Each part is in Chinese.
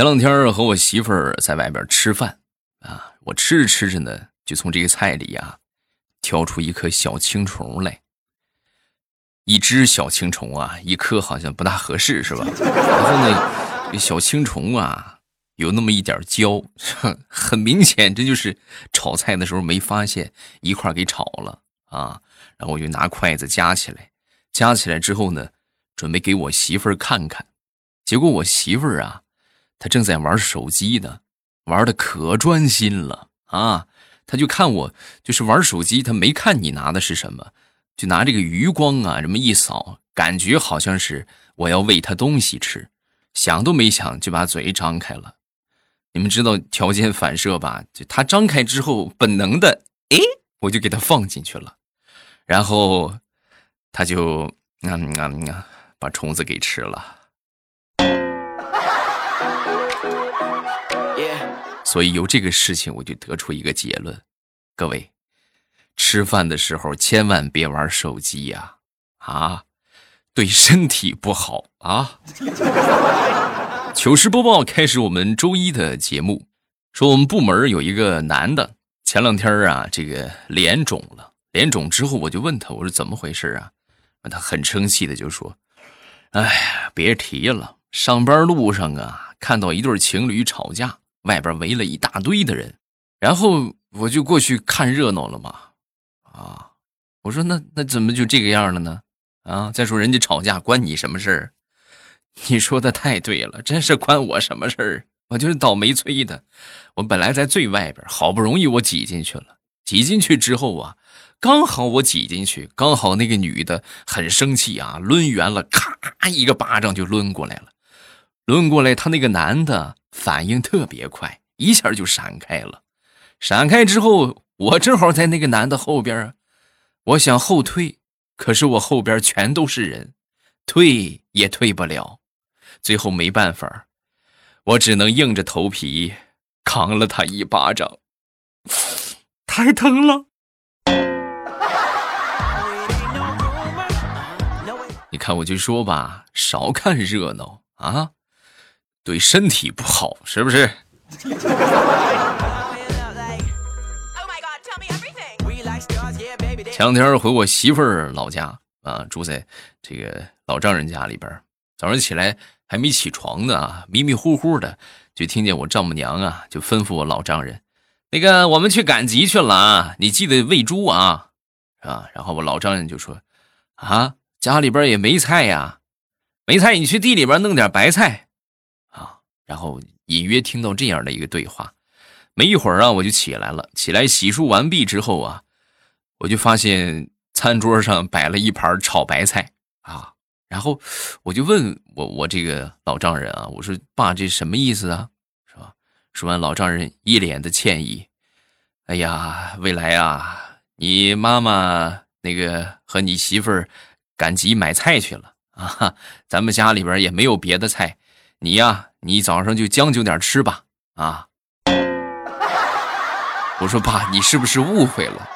前两天和我媳妇儿在外边吃饭啊，我吃着吃着呢，就从这个菜里啊挑出一颗小青虫来。一只小青虫啊，一颗好像不大合适，是吧？然后呢，这小青虫啊，有那么一点焦，很明显，这就是炒菜的时候没发现，一块给炒了啊。然后我就拿筷子夹起来，夹起来之后呢，准备给我媳妇儿看看。结果我媳妇儿啊。他正在玩手机呢，玩的可专心了啊！他就看我，就是玩手机，他没看你拿的是什么，就拿这个余光啊，这么一扫，感觉好像是我要喂他东西吃，想都没想就把嘴张开了。你们知道条件反射吧？就他张开之后，本能的，哎，我就给他放进去了，然后他就啊啊啊，把虫子给吃了。所以由这个事情，我就得出一个结论：各位，吃饭的时候千万别玩手机呀，啊，对身体不好啊。糗事播报开始，我们周一的节目，说我们部门有一个男的，前两天啊，这个脸肿了，脸肿之后，我就问他，我说怎么回事啊？他很生气的就说：“哎呀，别提了，上班路上啊，看到一对情侣吵架。”外边围了一大堆的人，然后我就过去看热闹了嘛。啊，我说那那怎么就这个样了呢？啊，再说人家吵架关你什么事儿？你说的太对了，真是关我什么事儿？我就是倒霉催的。我本来在最外边，好不容易我挤进去了。挤进去之后啊，刚好我挤进去，刚好那个女的很生气啊，抡圆了，咔一个巴掌就抡过来了。抡过来，他那个男的。反应特别快，一下就闪开了。闪开之后，我正好在那个男的后边啊。我想后退，可是我后边全都是人，退也退不了。最后没办法，我只能硬着头皮扛了他一巴掌，太疼了。你看，我就说吧，少看热闹啊。对身体不好，是不是？前两天回我媳妇儿老家啊，住在这个老丈人家里边。早上起来还没起床呢啊，迷迷糊糊的就听见我丈母娘啊，就吩咐我老丈人：“那个，我们去赶集去了啊，你记得喂猪啊，啊。”然后我老丈人就说：“啊，家里边也没菜呀，没菜，你去地里边弄点白菜。”然后隐约听到这样的一个对话，没一会儿啊，我就起来了。起来洗漱完毕之后啊，我就发现餐桌上摆了一盘炒白菜啊。然后我就问我我这个老丈人啊，我说爸，这什么意思啊？是吧？说完，老丈人一脸的歉意。哎呀，未来啊，你妈妈那个和你媳妇儿赶集买菜去了啊，咱们家里边也没有别的菜，你呀。你早上就将就点吃吧，啊！我说爸，你是不是误会了？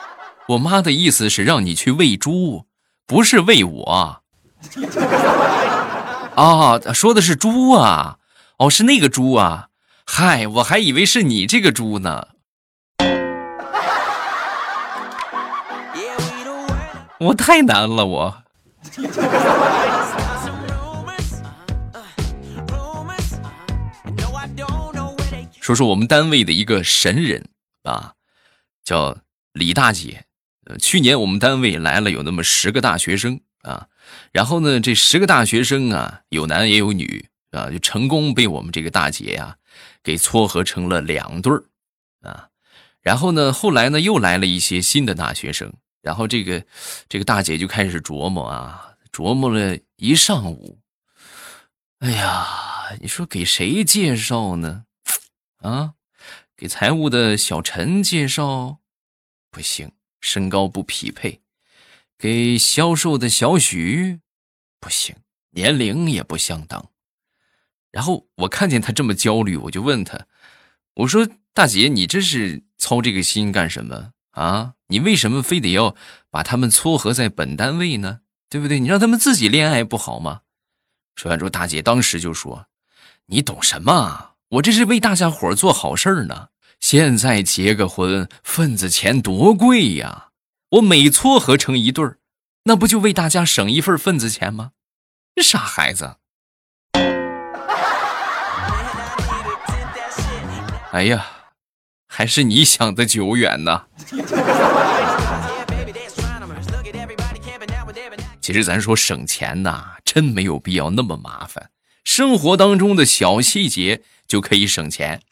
我妈的意思是让你去喂猪，不是喂我。啊，说的是猪啊，哦，是那个猪啊。嗨，我还以为是你这个猪呢。我太难了，我。说说我们单位的一个神人啊，叫李大姐。呃，去年我们单位来了有那么十个大学生啊，然后呢，这十个大学生啊，有男也有女啊，就成功被我们这个大姐呀给撮合成了两对儿啊。然后呢，后来呢又来了一些新的大学生，然后这个这个大姐就开始琢磨啊，琢磨了一上午。哎呀，你说给谁介绍呢？啊，给财务的小陈介绍不行，身高不匹配；给销售的小许不行，年龄也不相当。然后我看见他这么焦虑，我就问他：“我说大姐，你这是操这个心干什么啊？你为什么非得要把他们撮合在本单位呢？对不对？你让他们自己恋爱不好吗？”说完之后，大姐当时就说：“你懂什么？”我这是为大家伙做好事呢。现在结个婚，份子钱多贵呀！我每撮合成一对儿，那不就为大家省一份份子钱吗？傻孩子！哎呀，还是你想的久远呢。其实咱说省钱呐，真没有必要那么麻烦。生活当中的小细节就可以省钱，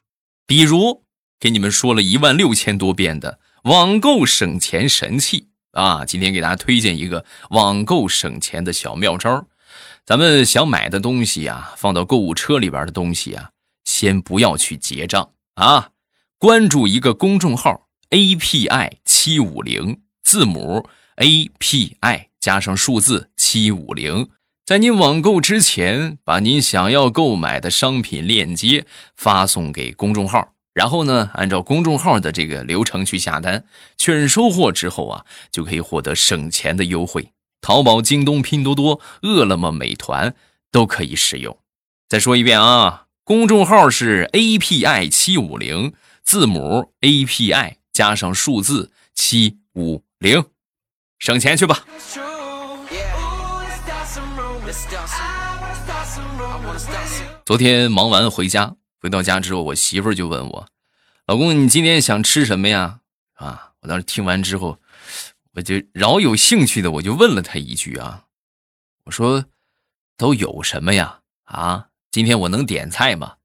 比如给你们说了一万六千多遍的网购省钱神器啊！今天给大家推荐一个网购省钱的小妙招。咱们想买的东西啊，放到购物车里边的东西啊，先不要去结账啊，关注一个公众号 API 七五零，字母 API。加上数字七五零，在您网购之前，把您想要购买的商品链接发送给公众号，然后呢，按照公众号的这个流程去下单，确认收货之后啊，就可以获得省钱的优惠。淘宝、京东、拼多多、饿了么、美团都可以使用。再说一遍啊，公众号是 API 七五零，字母 API 加上数字七五零，省钱去吧。昨天忙完回家，回到家之后，我媳妇儿就问我：“老公，你今天想吃什么呀？”啊，我当时听完之后，我就饶有兴趣的，我就问了她一句啊：“我说，都有什么呀？啊，今天我能点菜吗？”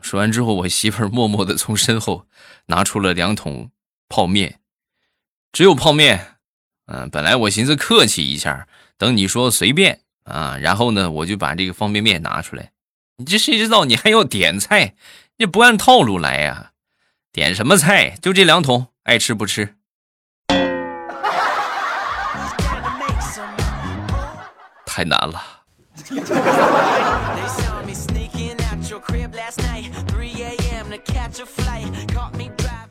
说完之后，我媳妇儿默默的从身后拿出了两桶泡面，只有泡面。嗯，本来我寻思客气一下，等你说随便。啊，然后呢，我就把这个方便面拿出来。你这谁知道你还要点菜？你不按套路来呀？点什么菜？就这两桶，爱吃不吃？太难了。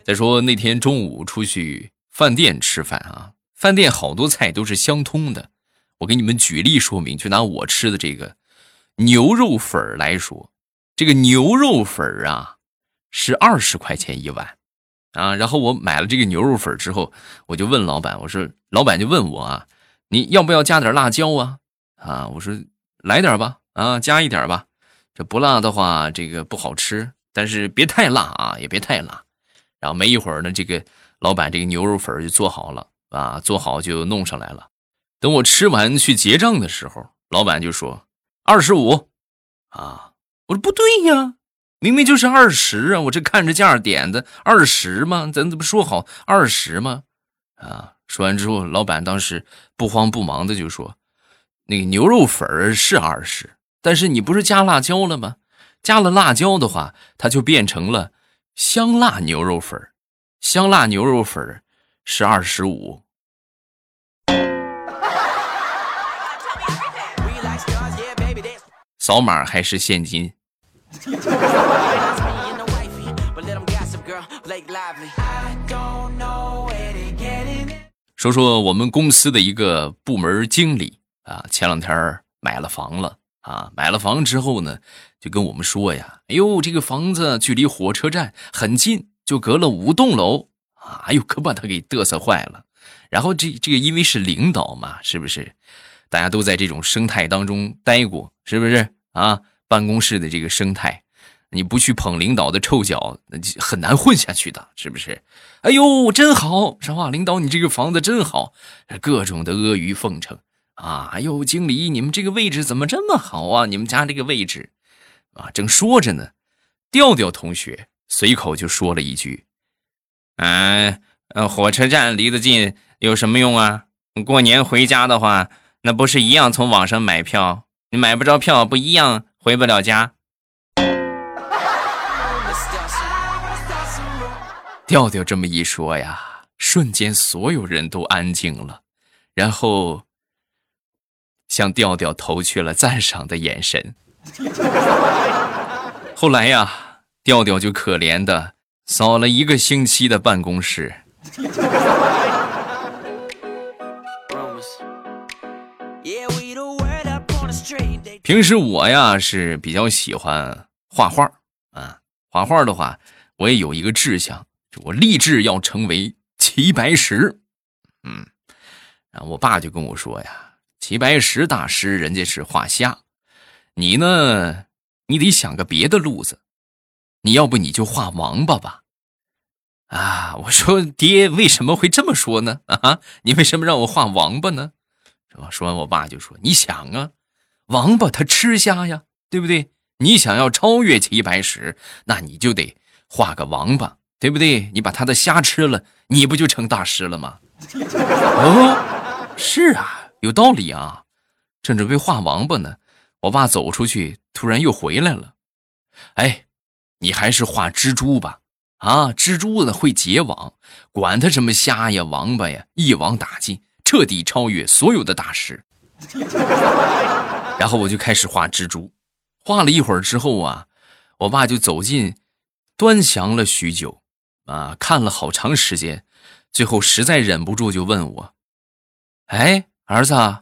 再说那天中午出去饭店吃饭啊，饭店好多菜都是相通的。我给你们举例说明，就拿我吃的这个牛肉粉来说，这个牛肉粉啊是二十块钱一碗啊。然后我买了这个牛肉粉之后，我就问老板，我说老板就问我啊，你要不要加点辣椒啊？啊，我说来点吧，啊，加一点吧。这不辣的话，这个不好吃，但是别太辣啊，也别太辣。然后没一会儿呢，这个老板这个牛肉粉就做好了啊，做好就弄上来了。等我吃完去结账的时候，老板就说：“二十五，啊！”我说：“不对呀，明明就是二十啊！我这看着价点的二十吗？咱这不说好二十吗？”啊！说完之后，老板当时不慌不忙的就说：“那个牛肉粉是二十，但是你不是加辣椒了吗？加了辣椒的话，它就变成了香辣牛肉粉香辣牛肉粉是二十五。”扫码还是现金？说说我们公司的一个部门经理啊，前两天买了房了啊，买了房之后呢，就跟我们说呀：“哎呦，这个房子距离火车站很近，就隔了五栋楼啊！”哎呦，可把他给嘚瑟坏了。然后这这个因为是领导嘛，是不是？大家都在这种生态当中待过，是不是啊？办公室的这个生态，你不去捧领导的臭脚，那就很难混下去的，是不是？哎呦，真好，是吧？领导，你这个房子真好，各种的阿谀奉承啊！哎呦，经理，你们这个位置怎么这么好啊？你们家这个位置，啊，正说着呢，调调同学随口就说了一句：“嗯，呃，火车站离得近有什么用啊？过年回家的话。”那不是一样从网上买票，你买不着票，不一样回不了家。调调这么一说呀，瞬间所有人都安静了，然后向调调投去了赞赏的眼神。后来呀，调调就可怜的扫了一个星期的办公室。平时我呀是比较喜欢画画啊，画画的话，我也有一个志向，我立志要成为齐白石。嗯，然后我爸就跟我说呀：“齐白石大师人家是画虾，你呢，你得想个别的路子。你要不你就画王八吧。”啊，我说爹为什么会这么说呢？啊，你为什么让我画王八呢？是吧？说完，我爸就说：“你想啊，王八它吃虾呀，对不对？你想要超越齐白石，那你就得画个王八，对不对？你把他的虾吃了，你不就成大师了吗？” 哦，是啊，有道理啊。正准备画王八呢，我爸走出去，突然又回来了。哎，你还是画蜘蛛吧。啊，蜘蛛呢会结网，管他什么虾呀、王八呀，一网打尽。彻底超越所有的大师，然后我就开始画蜘蛛，画了一会儿之后啊，我爸就走近，端详了许久，啊，看了好长时间，最后实在忍不住就问我：“哎，儿子，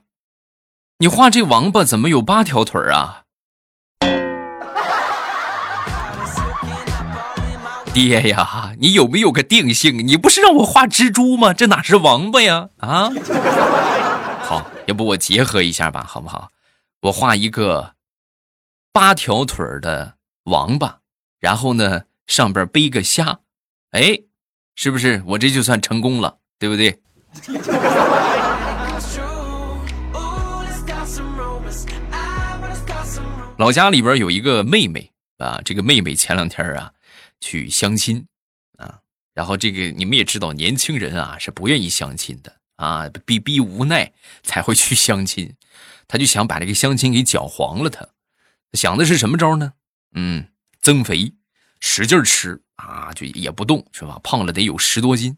你画这王八怎么有八条腿啊？” 爹呀，你有没有个定性？你不是让我画蜘蛛吗？这哪是王八呀？啊！好，要不我结合一下吧，好不好？我画一个八条腿的王八，然后呢，上边背个虾，哎，是不是我这就算成功了？对不对？老家里边有一个妹妹啊，这个妹妹前两天啊。去相亲，啊，然后这个你们也知道，年轻人啊是不愿意相亲的啊，逼逼无奈才会去相亲。他就想把这个相亲给搅黄了，他想的是什么招呢？嗯，增肥，使劲吃啊，就也不动是吧？胖了得有十多斤，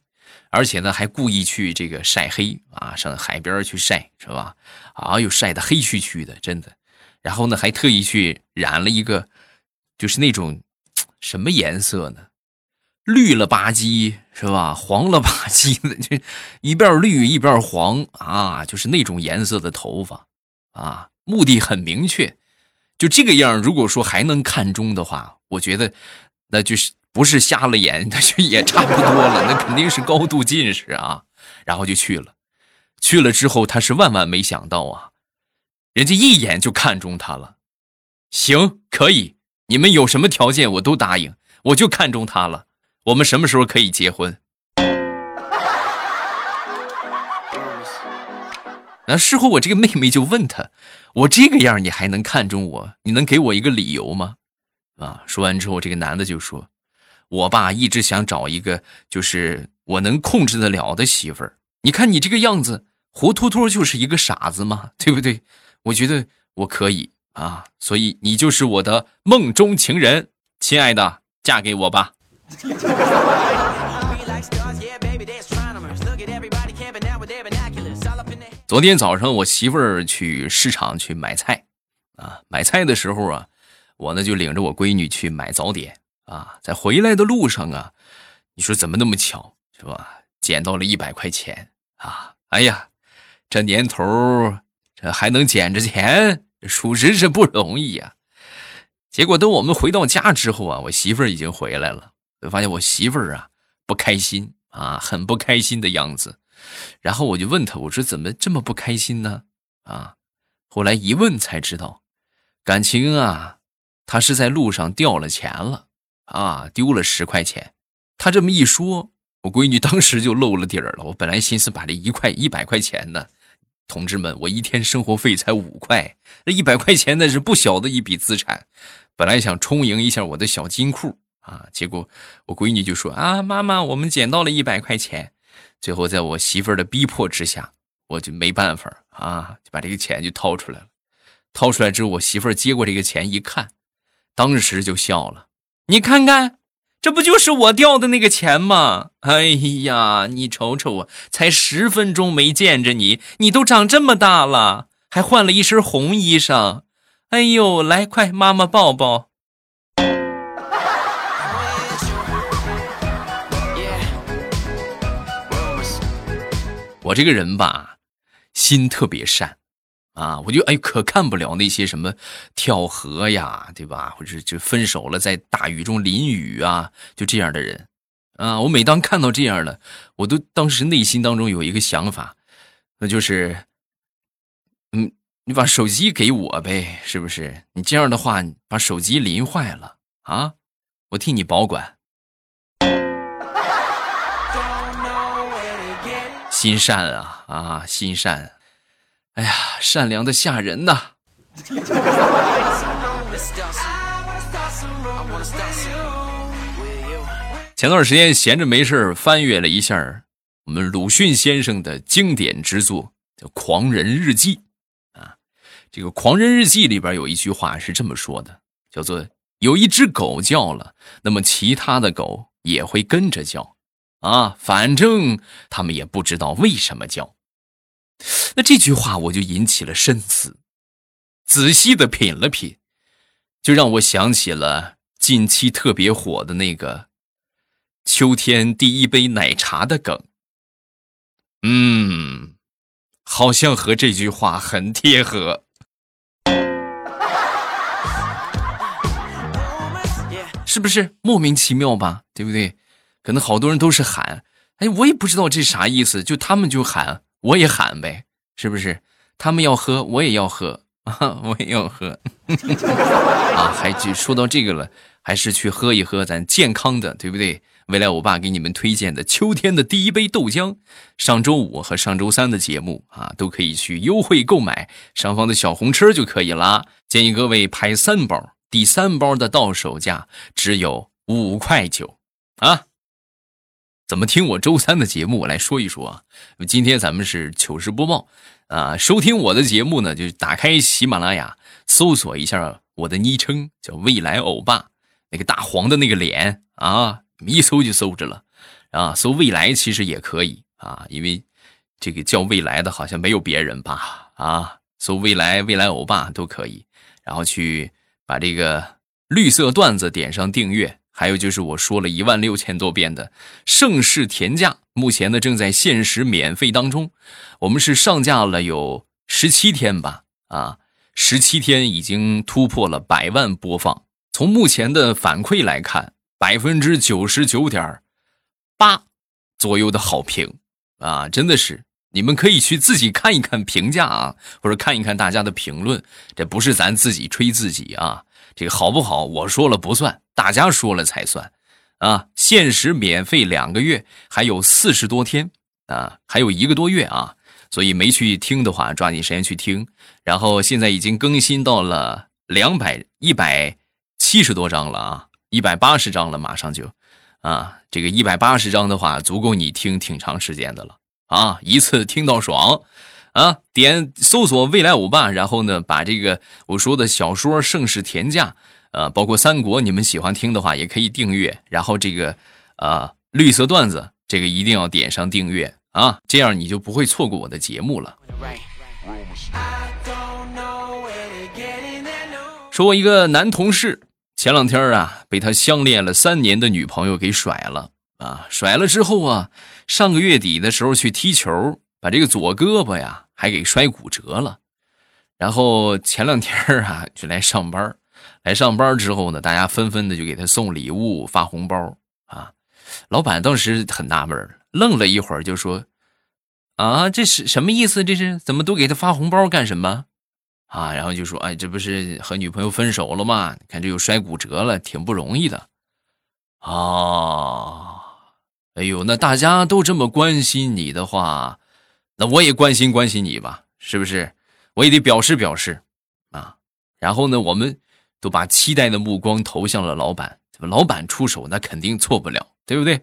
而且呢还故意去这个晒黑啊，上海边去晒是吧？啊，又晒得黑黢黢的，真的。然后呢还特意去染了一个，就是那种。什么颜色呢？绿了吧唧是吧？黄了吧唧的，就一边绿一边黄啊，就是那种颜色的头发啊。目的很明确，就这个样。如果说还能看中的话，我觉得那就是不是瞎了眼，那就也差不多了。那肯定是高度近视啊。然后就去了，去了之后他是万万没想到啊，人家一眼就看中他了。行，可以。你们有什么条件我都答应，我就看中他了。我们什么时候可以结婚？那事后我这个妹妹就问他：“我这个样你还能看中我？你能给我一个理由吗？”啊，说完之后，这个男的就说：“我爸一直想找一个就是我能控制得了的媳妇儿。你看你这个样子，活脱脱就是一个傻子嘛，对不对？我觉得我可以。”啊，所以你就是我的梦中情人，亲爱的，嫁给我吧。昨天早上我媳妇儿去市场去买菜，啊，买菜的时候啊，我呢就领着我闺女去买早点，啊，在回来的路上啊，你说怎么那么巧，是吧？捡到了一百块钱啊！哎呀，这年头这还能捡着钱。属实是不容易呀，结果等我们回到家之后啊，我媳妇儿已经回来了，我发现我媳妇儿啊不开心啊，很不开心的样子。然后我就问她，我说怎么这么不开心呢？啊，后来一问才知道，感情啊，她是在路上掉了钱了啊，丢了十块钱。她这么一说，我闺女当时就露了底儿了。我本来心思把这一块一百块钱呢。同志们，我一天生活费才五块，那一百块钱那是不小的一笔资产。本来想充盈一下我的小金库啊，结果我闺女就说：“啊，妈妈，我们捡到了一百块钱。”最后在我媳妇儿的逼迫之下，我就没办法啊，就把这个钱就掏出来了。掏出来之后，我媳妇儿接过这个钱一看，当时就笑了：“你看看。”这不就是我掉的那个钱吗？哎呀，你瞅瞅我，才十分钟没见着你，你都长这么大了，还换了一身红衣裳。哎呦，来，快妈妈抱抱。我这个人吧，心特别善，啊，我就哎可看不了那些什么跳河呀，对吧？或者就分手了在大雨中淋雨啊，就这样的人啊。我每当看到这样的，我都当时内心当中有一个想法，那就是，嗯，你把手机给我呗，是不是？你这样的话，把手机淋坏了啊，我替你保管。心善啊啊，心善。哎呀，善良的吓人呐！前段时间闲着没事翻阅了一下我们鲁迅先生的经典之作，叫《狂人日记》啊。这个《狂人日记》里边有一句话是这么说的，叫做“有一只狗叫了，那么其他的狗也会跟着叫，啊，反正他们也不知道为什么叫。”那这句话我就引起了深思，仔细的品了品，就让我想起了近期特别火的那个“秋天第一杯奶茶”的梗。嗯，好像和这句话很贴合，是不是莫名其妙吧？对不对？可能好多人都是喊，哎，我也不知道这啥意思，就他们就喊。我也喊呗，是不是？他们要喝，我也要喝 啊，我也要喝 啊！还就说到这个了，还是去喝一喝咱健康的，对不对？未来我爸给你们推荐的秋天的第一杯豆浆，上周五和上周三的节目啊，都可以去优惠购买上方的小红车就可以了。建议各位拍三包，第三包的到手价只有五块九啊。怎么听我周三的节目？我来说一说啊。今天咱们是糗事播报啊。收听我的节目呢，就打开喜马拉雅，搜索一下我的昵称，叫未来欧巴，那个大黄的那个脸啊，一搜就搜着了啊。搜未来其实也可以啊，因为这个叫未来的好像没有别人吧啊。搜未来未来欧巴都可以，然后去把这个绿色段子点上订阅。还有就是我说了一万六千多遍的盛世田价，目前呢正在限时免费当中。我们是上架了有十七天吧，啊，十七天已经突破了百万播放。从目前的反馈来看，百分之九十九点八左右的好评啊，真的是你们可以去自己看一看评价啊，或者看一看大家的评论。这不是咱自己吹自己啊。这个好不好？我说了不算，大家说了才算，啊！限时免费两个月，还有四十多天啊，还有一个多月啊，所以没去听的话，抓紧时间去听。然后现在已经更新到了两百一百七十多章了啊，一百八十章了，马上就，啊，这个一百八十章的话，足够你听挺长时间的了啊，一次听到爽。啊，点搜索未来欧巴，然后呢，把这个我说的小说《盛世田价》，呃，包括三国，你们喜欢听的话，也可以订阅。然后这个，呃，绿色段子，这个一定要点上订阅啊，这样你就不会错过我的节目了。说我一个男同事，前两天啊，被他相恋了三年的女朋友给甩了啊，甩了之后啊，上个月底的时候去踢球。把这个左胳膊呀，还给摔骨折了。然后前两天啊，就来上班来上班之后呢，大家纷纷的就给他送礼物、发红包啊。老板当时很纳闷愣了一会儿，就说：“啊，这是什么意思？这是怎么都给他发红包干什么？啊？”然后就说：“哎，这不是和女朋友分手了吗？看这又摔骨折了，挺不容易的。”啊，哎呦，那大家都这么关心你的话。那我也关心关心你吧，是不是？我也得表示表示，啊，然后呢，我们都把期待的目光投向了老板，老板出手那肯定错不了，对不对？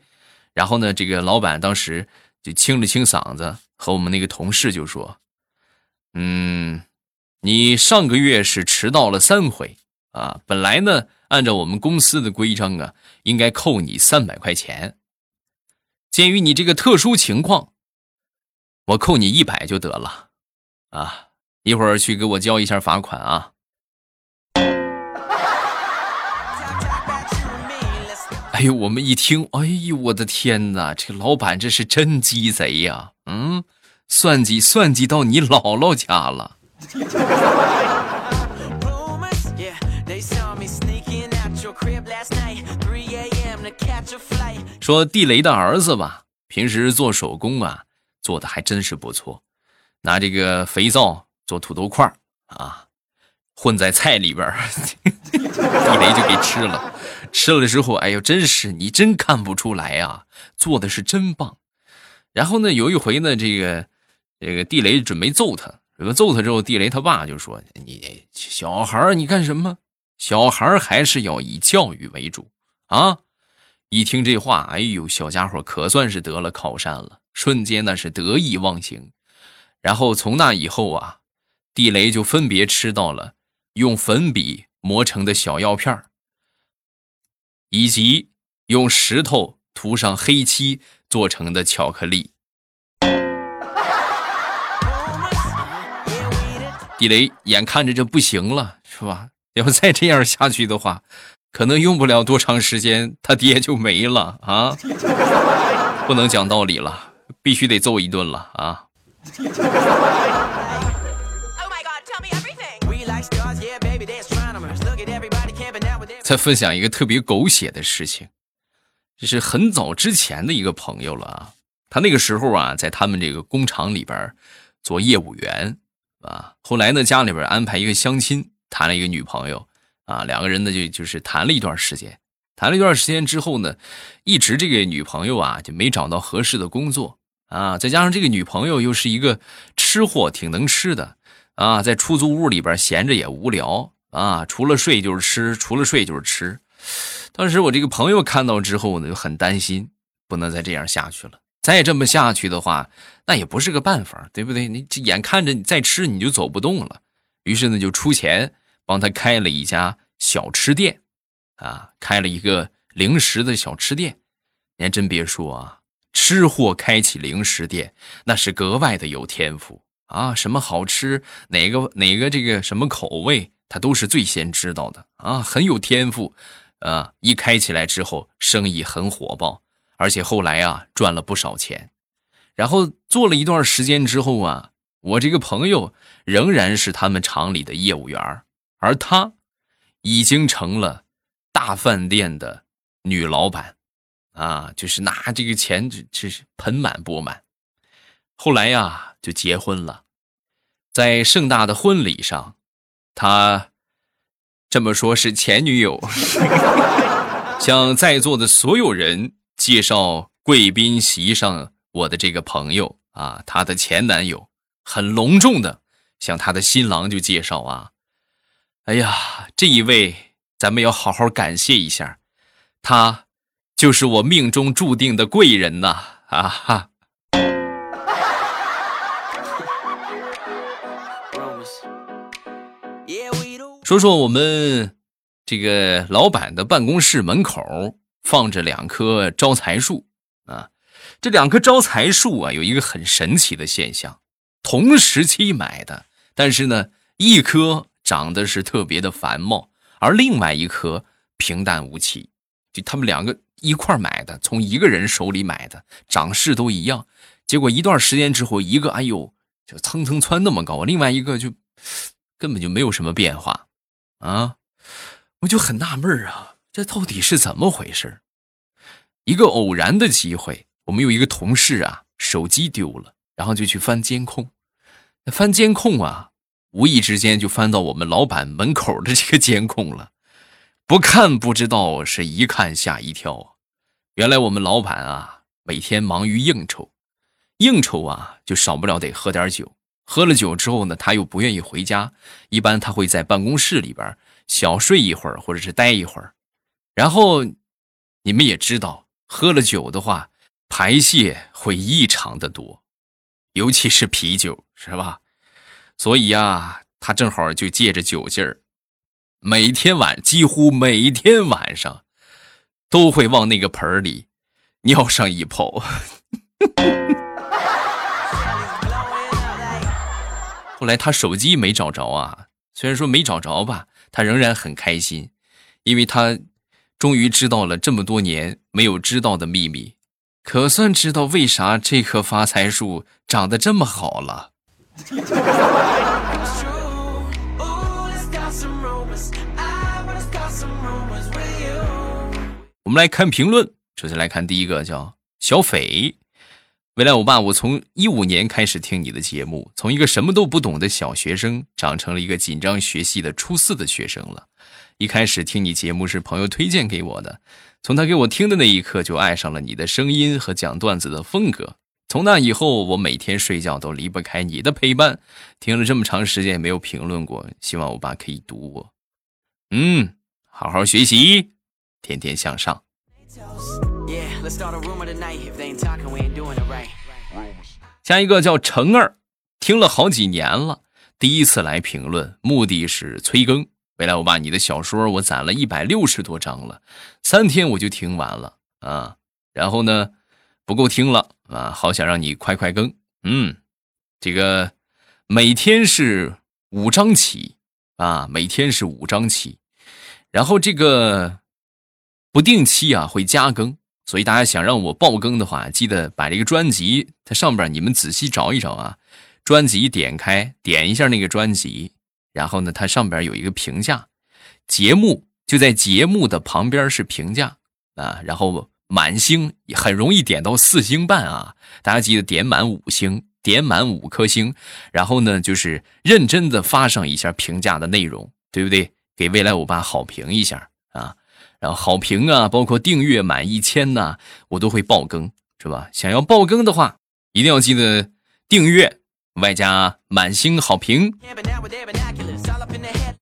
然后呢，这个老板当时就清了清嗓子，和我们那个同事就说：“嗯，你上个月是迟到了三回啊，本来呢，按照我们公司的规章啊，应该扣你三百块钱。鉴于你这个特殊情况。”我扣你一百就得了，啊！一会儿去给我交一下罚款啊！哎呦，我们一听，哎呦，我的天哪！这个老板这是真鸡贼呀！嗯，算计算计到你姥姥家了。说地雷的儿子吧，平时做手工啊，做的还真是不错，拿这个肥皂做土豆块啊，混在菜里边 地雷就给吃了。吃了之后，哎呦，真是你真看不出来啊，做的是真棒。然后呢，有一回呢，这个这个地雷准备揍他，这个揍他之后，地雷他爸就说：“你小孩你干什么？小孩还是要以教育为主啊！”一听这话，哎呦，小家伙可算是得了靠山了，瞬间那是得意忘形。然后从那以后啊，地雷就分别吃到了用粉笔磨成的小药片以及用石头涂上黑漆做成的巧克力。地雷眼看着这不行了，是吧？要再这样下去的话，可能用不了多长时间，他爹就没了啊！不能讲道理了，必须得揍一顿了啊！再分享一个特别狗血的事情，这是很早之前的一个朋友了啊。他那个时候啊，在他们这个工厂里边做业务员啊。后来呢，家里边安排一个相亲，谈了一个女朋友啊。两个人呢，就就是谈了一段时间。谈了一段时间之后呢，一直这个女朋友啊就没找到合适的工作啊。再加上这个女朋友又是一个吃货，挺能吃的啊，在出租屋里边闲着也无聊。啊，除了睡就是吃，除了睡就是吃。当时我这个朋友看到之后呢，就很担心，不能再这样下去了。再这么下去的话，那也不是个办法，对不对？你这眼看着你再吃你就走不动了，于是呢就出钱帮他开了一家小吃店，啊，开了一个零食的小吃店。你还真别说啊，吃货开起零食店那是格外的有天赋啊！什么好吃，哪个哪个这个什么口味。他都是最先知道的啊，很有天赋，啊，一开起来之后生意很火爆，而且后来啊赚了不少钱。然后做了一段时间之后啊，我这个朋友仍然是他们厂里的业务员，而他已经成了大饭店的女老板，啊，就是拿这个钱这这是盆满钵满。后来呀就结婚了，在盛大的婚礼上。他这么说，是前女友 向在座的所有人介绍贵宾席上我的这个朋友啊，他的前男友，很隆重的向他的新郎就介绍啊，哎呀，这一位咱们要好好感谢一下，他就是我命中注定的贵人呐，啊哈。说说我们这个老板的办公室门口放着两棵招财树啊，这两棵招财树啊有一个很神奇的现象，同时期买的，但是呢，一棵长得是特别的繁茂，而另外一棵平淡无奇。就他们两个一块买的，从一个人手里买的，长势都一样，结果一段时间之后，一个哎呦就蹭蹭窜那么高，另外一个就根本就没有什么变化。啊，我就很纳闷啊，这到底是怎么回事？一个偶然的机会，我们有一个同事啊，手机丢了，然后就去翻监控。那翻监控啊，无意之间就翻到我们老板门口的这个监控了。不看不知道，是一看吓一跳。原来我们老板啊，每天忙于应酬，应酬啊，就少不了得喝点酒。喝了酒之后呢，他又不愿意回家，一般他会在办公室里边小睡一会儿，或者是待一会儿。然后，你们也知道，喝了酒的话，排泄会异常的多，尤其是啤酒，是吧？所以呀，他正好就借着酒劲儿，每天晚几乎每天晚上，都会往那个盆里尿上一泡。后来他手机没找着啊，虽然说没找着吧，他仍然很开心，因为他终于知道了这么多年没有知道的秘密，可算知道为啥这棵发财树长得这么好了。我们来看评论，首先来看第一个，叫小斐。未来欧巴，我从一五年开始听你的节目，从一个什么都不懂的小学生，长成了一个紧张学习的初四的学生了。一开始听你节目是朋友推荐给我的，从他给我听的那一刻，就爱上了你的声音和讲段子的风格。从那以后，我每天睡觉都离不开你的陪伴。听了这么长时间也没有评论过，希望欧巴可以读我。嗯，好好学习，天天向上。下一个叫成儿，听了好几年了，第一次来评论，目的是催更。未来我把你的小说我攒了一百六十多章了，三天我就听完了啊。然后呢，不够听了啊，好想让你快快更。嗯，这个每天是五章起啊，每天是五章起，然后这个不定期啊会加更。所以大家想让我爆更的话，记得把这个专辑它上边你们仔细找一找啊，专辑点开点一下那个专辑，然后呢，它上边有一个评价，节目就在节目的旁边是评价啊，然后满星很容易点到四星半啊，大家记得点满五星，点满五颗星，然后呢就是认真的发上一下评价的内容，对不对？给未来欧巴好评一下。然后好评啊，包括订阅满一千呐，我都会爆更，是吧？想要爆更的话，一定要记得订阅外加满星好评。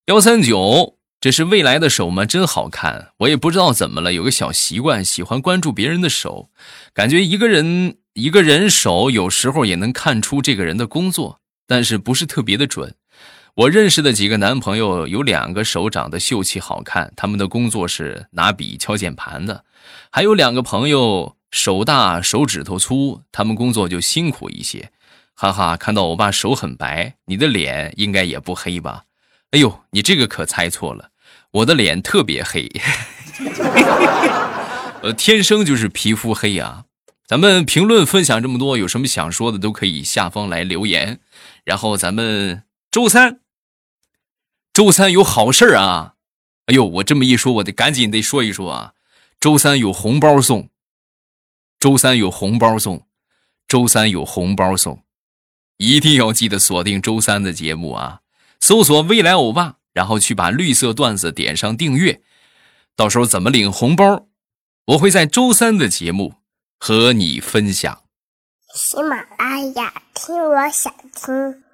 幺三九，这是未来的手吗？真好看。我也不知道怎么了，有个小习惯，喜欢关注别人的手，感觉一个人一个人手有时候也能看出这个人的工作，但是不是特别的准。我认识的几个男朋友有两个手长得秀气好看，他们的工作是拿笔敲键盘的；还有两个朋友手大手指头粗，他们工作就辛苦一些。哈哈，看到我爸手很白，你的脸应该也不黑吧？哎呦，你这个可猜错了，我的脸特别黑，呃，天生就是皮肤黑啊。咱们评论分享这么多，有什么想说的都可以下方来留言，然后咱们周三。周三有好事啊！哎呦，我这么一说，我得赶紧得说一说啊！周三有红包送，周三有红包送，周三有红包送，一定要记得锁定周三的节目啊！搜索“未来欧巴”，然后去把绿色段子点上订阅，到时候怎么领红包，我会在周三的节目和你分享。喜马拉雅，听我想听。